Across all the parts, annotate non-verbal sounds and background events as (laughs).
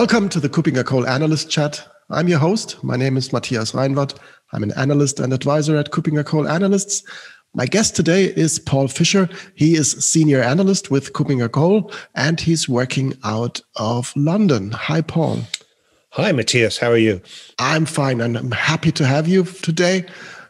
Welcome to the KuppingerCole Analyst Chat. I'm your host. My name is Matthias Reinwarth. I'm an analyst and advisor at KuppingerCole Analysts. My guest today is Paul Fisher. He is senior analyst with KuppingerCole and he's working out of London. Hi, Paul. Hi, Matthias. How are you? I'm fine and I'm happy to have you today.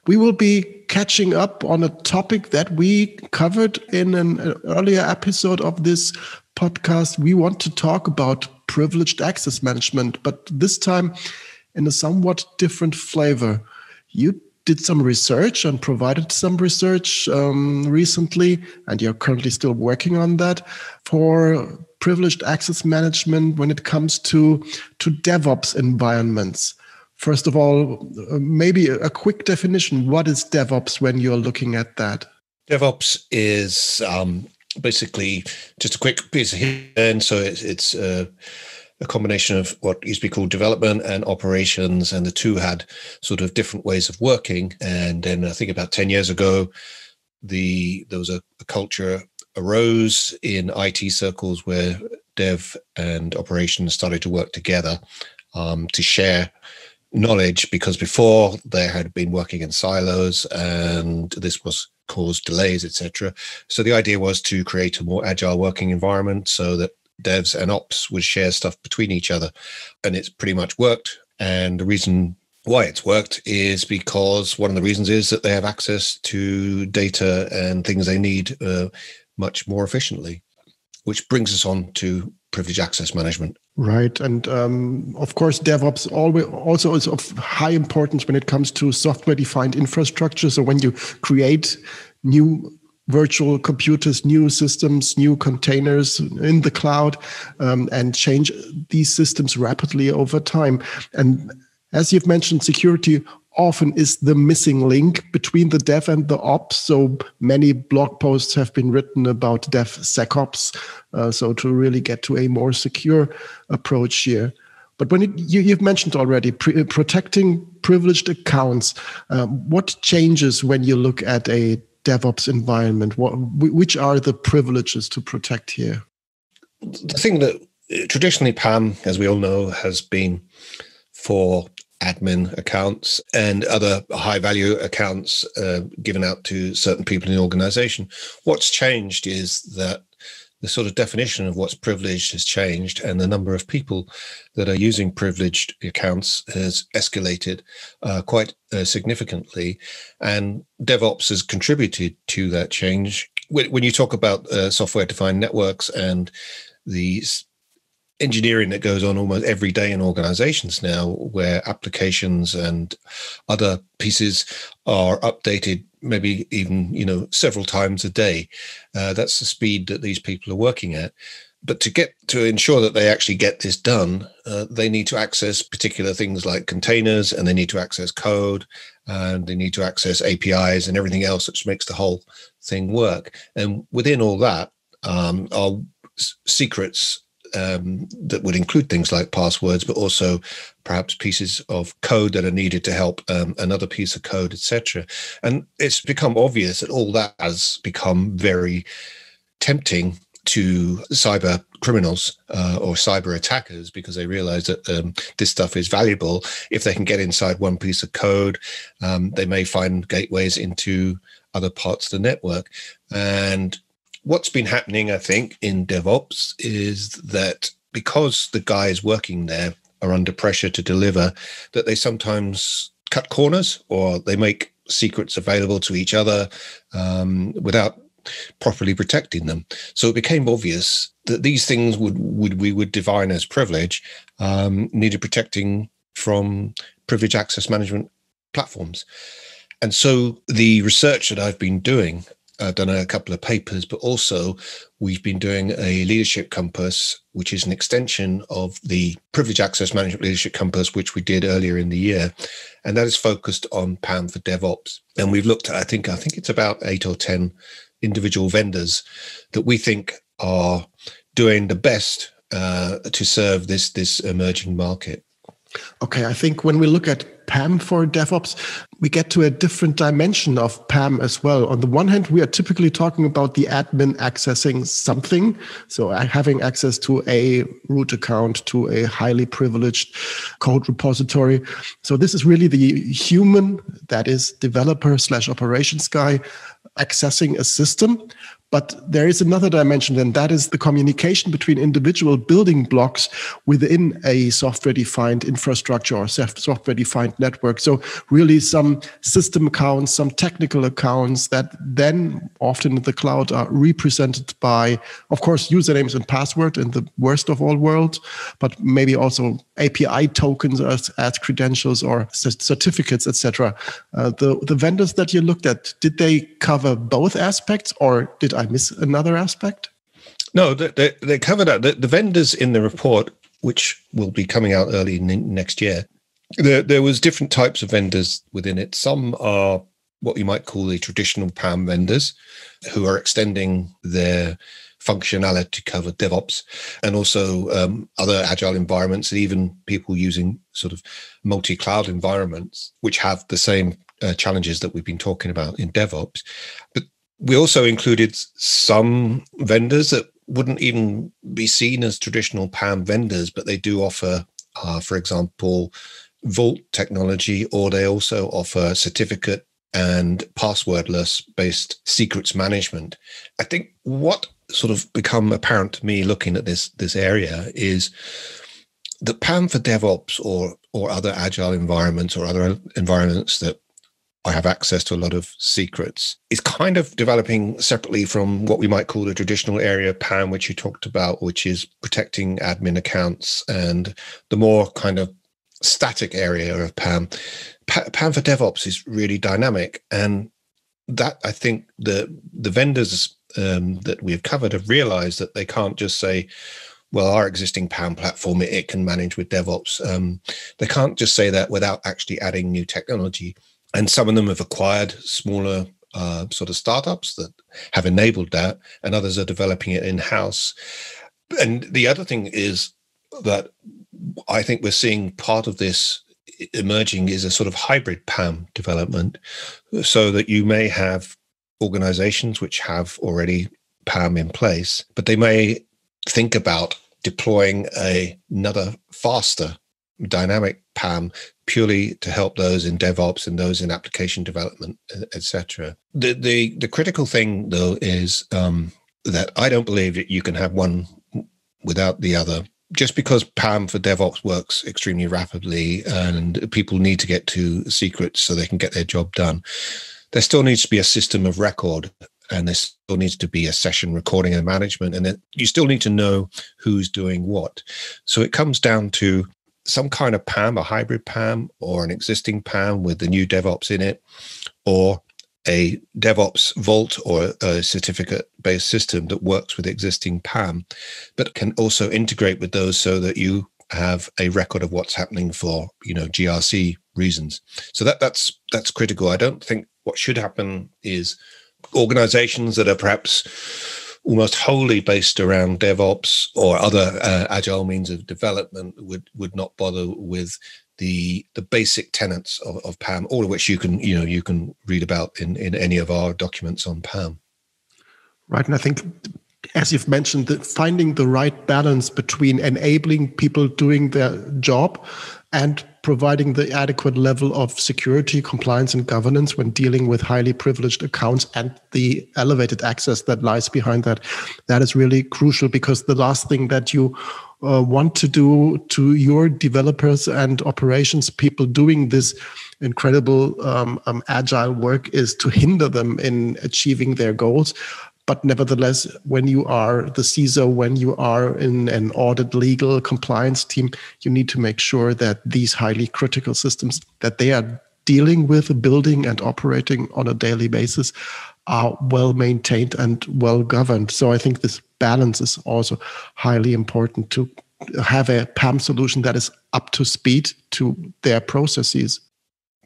We will be catching up on a topic that we covered in an earlier episode of this podcast. We want to talk about privileged access management, but this time in a somewhat different flavor. You did some research and provided some research um, recently, and you're currently still working on that for privileged access management when it comes to to DevOps environments. First of all, uh, maybe a quick definition: what is DevOps when you're looking at that? DevOps is um, basically just a quick piece of here. and so it's, it's uh, a combination of what used to be called development and operations and the two had sort of different ways of working and then i think about 10 years ago the there was a, a culture arose in it circles where dev and operations started to work together um, to share knowledge because before they had been working in silos and this was caused delays, etc. So the idea was to create a more agile working environment so that devs and ops would share stuff between each other. And it's pretty much worked. And the reason why it's worked is because one of the reasons is that they have access to data and things they need uh, much more efficiently, which brings us on to privilege access management. Right. And um, of course, DevOps always also is of high importance when it comes to software defined infrastructure. So when you create new virtual computers, new systems, new containers in the cloud, um, and change these systems rapidly over time. And as you've mentioned, security often is the missing link between the dev and the ops. So many blog posts have been written about DevSecOps. Uh, so to really get to a more secure approach here. But when it, you, have mentioned already pre- protecting privileged accounts, um, what changes when you look at a DevOps environment? What, which are the privileges to protect here? The thing that uh, traditionally PAM, as we all know, has been for admin accounts and other high value accounts uh, given out to certain people in the organization. What's changed is that the sort of definition of what's privileged has changed, and the number of people that are using privileged accounts has escalated uh, quite uh, significantly. And DevOps has contributed to that change. When you talk about uh, software defined networks and the engineering that goes on almost every day in organizations now where applications and other pieces are updated maybe even you know several times a day. Uh, that's the speed that these people are working at. But to get to ensure that they actually get this done uh, they need to access particular things like containers and they need to access code and they need to access apis and everything else which makes the whole thing work. And within all that um, are secrets um, that would include things like passwords, but also perhaps pieces of code that are needed to help um, another piece of code, etc. And it's become obvious that all that has become very tempting to cyber criminals uh, or cyber attackers because they realize that um, this stuff is valuable. If they can get inside one piece of code, um, they may find gateways into other parts of the network. And what's been happening, I think, in DevOps is that because the guys working there are under pressure to deliver, that they sometimes cut corners or they make secrets available to each other um, without properly protecting them. So it became obvious that these things would, would we would define as privilege um, needed protecting from privilege access management platforms. And so the research that I've been doing uh, done a couple of papers, but also we've been doing a leadership compass, which is an extension of the privilege access management leadership compass, which we did earlier in the year, and that is focused on PAM for DevOps. And we've looked at, I think, I think it's about eight or ten individual vendors that we think are doing the best uh, to serve this this emerging market. Okay, I think when we look at PAM for DevOps, we get to a different dimension of PAM as well. On the one hand, we are typically talking about the admin accessing something. So having access to a root account, to a highly privileged code repository. So this is really the human, that is developer slash operations guy accessing a system. But there is another dimension, and that is the communication between individual building blocks within a software defined infrastructure or software defined network. So, really, some system accounts, some technical accounts that then often in the cloud are represented by, of course, usernames and password in the worst of all worlds, but maybe also API tokens as, as credentials or certificates, etc. Uh, the, the vendors that you looked at, did they cover both aspects or did I miss another aspect? No, they, they covered that. The, the vendors in the report, which will be coming out early next year, there, there was different types of vendors within it. Some are what you might call the traditional PAM vendors who are extending their functionality to cover DevOps and also um, other agile environments and even people using sort of multi-cloud environments, which have the same uh, challenges that we've been talking about in DevOps. But we also included some vendors that wouldn't even be seen as traditional PAM vendors, but they do offer, uh, for example, Vault technology, or they also offer certificate and passwordless based secrets management. I think what sort of become apparent to me looking at this this area is that PAM for DevOps or or other agile environments or other environments that I have access to a lot of secrets is kind of developing separately from what we might call the traditional area of PAM, which you talked about, which is protecting admin accounts and the more kind of static area of PAM. PAM for DevOps is really dynamic. And that I think the the vendors um, that we've covered have realized that they can't just say, well, our existing PAM platform, it, it can manage with DevOps. Um, they can't just say that without actually adding new technology and some of them have acquired smaller uh, sort of startups that have enabled that, and others are developing it in house. And the other thing is that I think we're seeing part of this emerging is a sort of hybrid PAM development, so that you may have organizations which have already PAM in place, but they may think about deploying a, another faster dynamic PAM purely to help those in DevOps and those in application development, etc. The, the the critical thing though is um, that I don't believe that you can have one without the other. Just because PAM for DevOps works extremely rapidly and people need to get to secrets so they can get their job done, there still needs to be a system of record and there still needs to be a session recording and management and then you still need to know who's doing what so it comes down to some kind of PAM, a hybrid PAM, or an existing PAM with the new DevOps in it, or a DevOps Vault or a certificate based system that works with existing PAM, but can also integrate with those so that you have a record of what's happening for you know GRC reasons. So that that's that's critical. I don't think what should happen is organizations that are perhaps almost wholly based around DevOps or other uh, agile means of development would would not bother with the the basic tenets of, of PAM, all of which you can you know you can read about in in any of our documents on PAM. Right, and I think as you've mentioned, finding the right balance between enabling people doing their job and providing the adequate level of security, compliance, and governance when dealing with highly privileged accounts and the elevated access that lies behind that. That is really crucial because the last thing that you uh, want to do to your developers and operations people doing this incredible um, um, agile work is to hinder them in achieving their goals but nevertheless, when you are the CISO, when you are in an audit legal compliance team, you need to make sure that these highly critical systems that they are dealing with, building and operating on a daily basis are well maintained and well governed. So I think this balance is also highly important to have a PAM solution that is up to speed to their processes.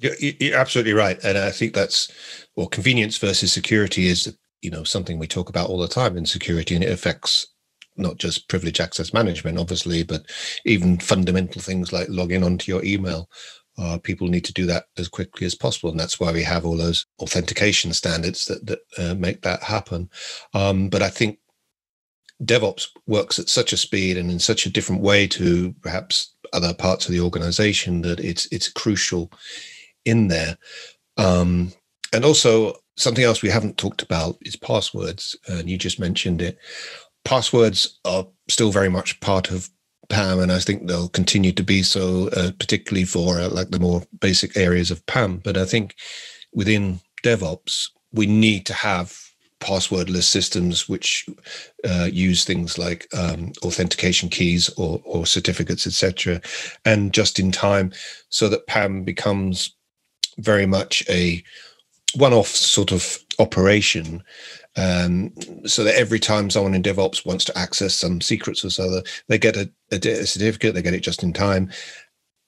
You're, absolutely right. And I think that's, well, convenience versus security is you know something we talk about all the time in security, and it affects not just privilege access management, obviously, but even fundamental things like logging onto your email. uh, people need to do that as quickly as possible, and that's why we have all those authentication standards that that uh, make that happen. Um, but I think DevOps works at such a speed and in such a different way to perhaps other parts of the organization that it's it's crucial in there. Um, and also something else we haven't talked about is passwords, and you just mentioned it. Passwords are still very much part of PAM, and I think they'll continue to be so, uh, particularly for uh, like the more basic areas of PAM. But I think within DevOps, we need to have passwordless systems which uh, use things like um, authentication keys or, or certificates, etc., and just in time, so that PAM becomes very much a one-off sort of operation. Um, so that every time someone in DevOps wants to access some secrets or so, they get a, a certificate, they get it just in time,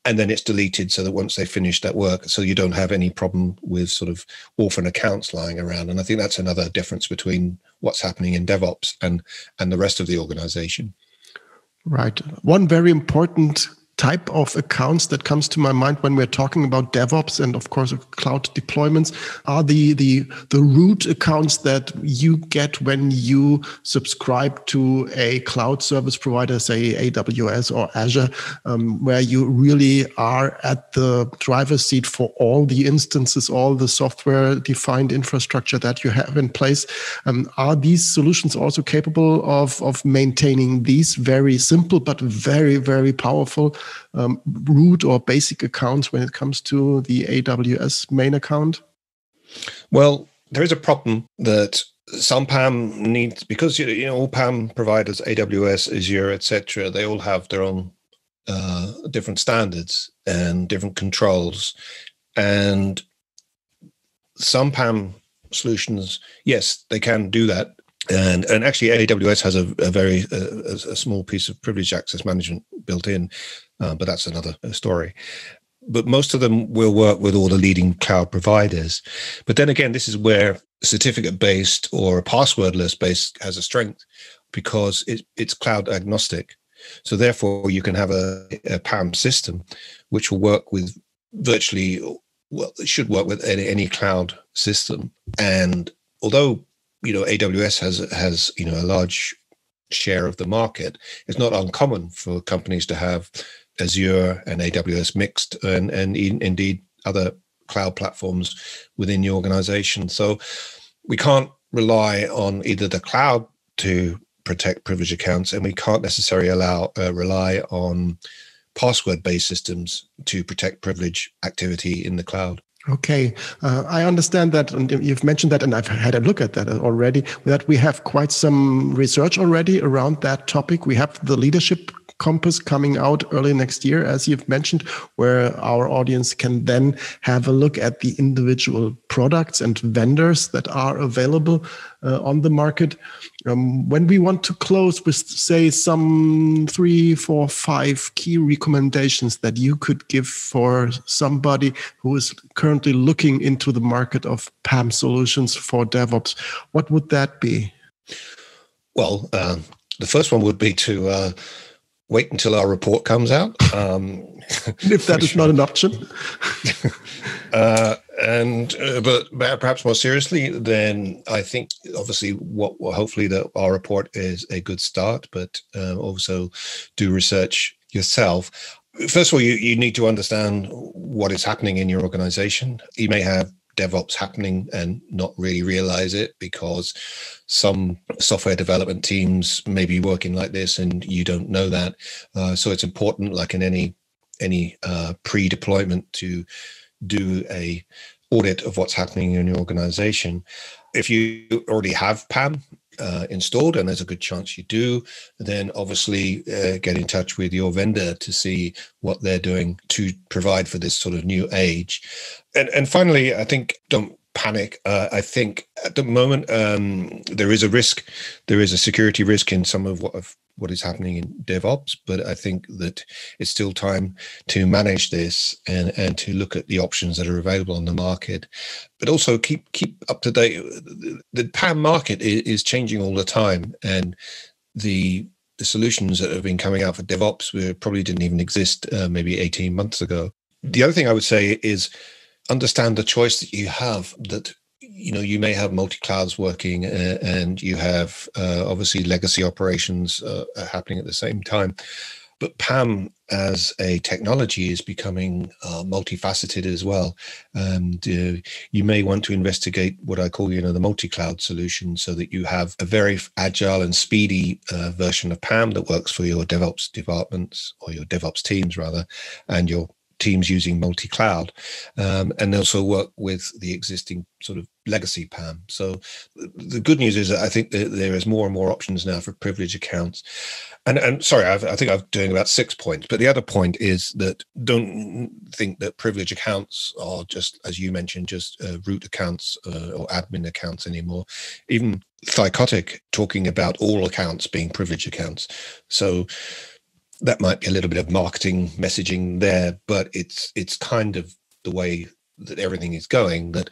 and then it's deleted so that once they finish that work so you don't have any problem with sort of orphan accounts lying around and i think that's another difference between what's happening in devops and and the rest of the organization right one very important type of accounts that comes to my mind when we're talking about DevOps and of course cloud deployments are the the the root accounts that you get when you subscribe to a cloud service provider, say AWS or Azure, um, where you really are at the driver's seat for all the instances, all the software defined infrastructure that you have in place. Um, are these solutions also capable of of maintaining these very simple but very very powerful um, root or basic accounts when it comes to the AWS main account? Well, there is a problem that some PAM needs because you know all PAM providers, AWS, Azure, etc. They all have their own uh, different standards and different controls, and some PAM solutions, yes, they can do that. And and actually, AWS has a, a very a, a small piece of privileged access management built in, uh, but that's another uh, story. But most of them will work with all the leading cloud providers. But then again, this is where certificate based or passwordless based has a strength because it, it's cloud agnostic. So therefore, you can have a, a PAM system which will work with virtually well, it should work with any, any cloud system. And although you know AWS has has you know a large share of the market, it's not uncommon for companies to have Azure and AWS mixed, and, and indeed other cloud platforms within the organization. So we can't rely on either the cloud to protect privileged accounts, and we can't necessarily allow uh, rely on password-based systems to protect privilege activity in the cloud. Okay, uh, I understand that, and you've mentioned that, and I've had a look at that already. That we have quite some research already around that topic. We have the leadership Compass coming out early next year, as you've mentioned, where our audience can then have a look at the individual products and vendors that are available uh, on the market. Um, when we want to close with, say, some three, four, five key recommendations that you could give for somebody who is currently looking into the market of PAM solutions for DevOps, what would that be? Well, uh, the first one would be to uh, wait until our report comes out. Um, (laughs) if that is not an option. (laughs) uh, and uh, but perhaps more seriously, then I think obviously what well, hopefully that our report is a good start, but uh, also do research yourself. First of all, you, you need to understand what is happening in your organization. You may have DevOps happening and not really realize it because some software development teams may be working like this and you don't know that. Uh, so it's important, like in any any uh, pre-deployment, to do a audit of what's happening in your organization. If you already have PAM, uh, installed, and there's a good chance you do, then obviously uh, get in touch with your vendor to see what they're doing to provide for this sort of new age. And, and finally, I think don't panic. Uh, I think at the moment um, there is a risk, there is a security risk in some of what what is happening in DevOps, but I think that it's still time to manage this and, and to look at the options that are available on the market, but also keep keep up to date. The PAM market is changing all the time, and the the solutions that have been coming out for DevOps were, probably didn't even exist uh, maybe 18 months ago. The other thing I would say is understand the choice that you have that you know you may have multi-clouds working uh, and you have uh, obviously legacy operations uh, happening at the same time. But pam as a technology is becoming uh, multifaceted as well. And uh, you may want to investigate what i call you know the multi-cloud solution so that you have a very agile and speedy uh, version of pam that works for your devops departments or your devops teams rather and your teams using multi-cloud um, and also work with the existing sort of legacy PAM. So the good news is that I think that there is more and more options now for privilege accounts. And, and sorry, I've, i think I'm doing about six points. But the other point is that don't think that privilege accounts are just, as you mentioned, just uh, root accounts uh, or admin accounts anymore. Even Thycotic talking about all accounts being privilege accounts. So that might be a little bit of marketing messaging there, but it's it's kind of the way that everything is going. That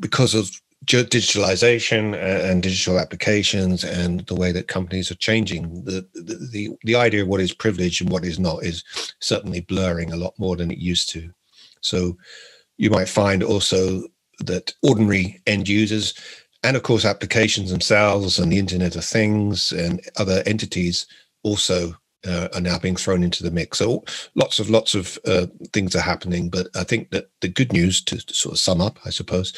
because of digitalization and digital applications and the way that companies are changing the, the the idea of what is privilege and what is not is certainly blurring a lot more than it used to so you might find also that ordinary end users and of course applications themselves and the internet of things and other entities also uh, are now being thrown into the mix. So lots of lots of uh, things are happening, but I think that the good news, to, to, sort of sum up, I suppose,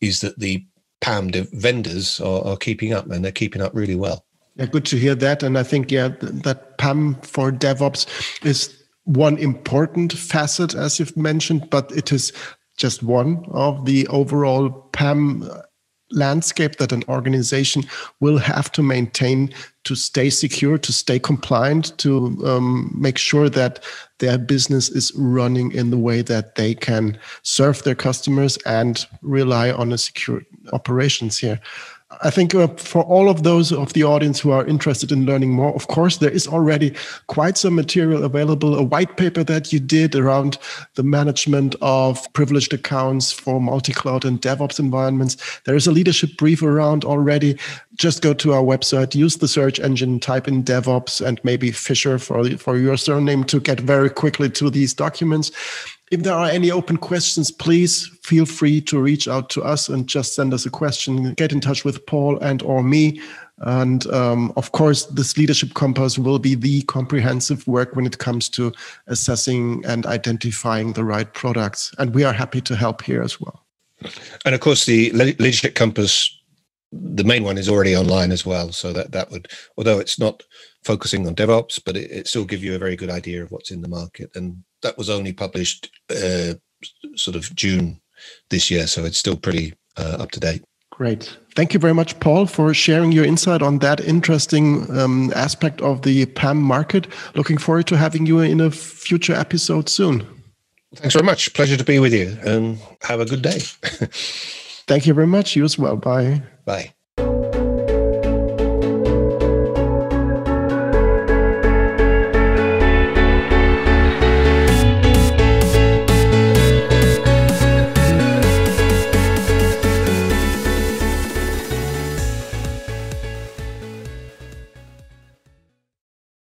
is that the PAM vendors are, are, keeping up, and they're keeping up really well. Yeah, good to hear that. And I think yeah, that PAM for DevOps is one important facet, as you've mentioned, but it is just one of the overall PAM landscape that an organization will have to maintain to stay secure, to stay compliant, to um, make sure that their business is running in the way that they can serve their customers and rely on a secure operations here. I think uh, for all of those of the audience who are interested in learning more, of course, there is already quite some material available. A white paper that you did around the management of privileged accounts for multi cloud and DevOps environments. There is a leadership brief around already. Just go to our website, use the search engine, type in DevOps and maybe Fisher for, for your surname to get very quickly to these documents. If there are any open questions, please feel free to reach out to us and just send us a question. Get in touch with Paul and or me. And um, of course, this leadership compass will be the comprehensive work when it comes to assessing and identifying the right products. And we are happy to help here as well. And of course, the leadership compass, the main one is already online as well. So that that would, although it's not focusing on DevOps, but it, it still give you a very good idea of what's in the market. And that was only published uh, sort of June this year, so it's still pretty uh, up to date. Great. Thank you very much, Paul, for sharing your insight on that interesting um, aspect of the PAM market. Looking forward to having you in a future episode soon. Thanks very much. Pleasure to be with you and have a good day. (laughs) Thank you very much. You as well. Bye. Bye.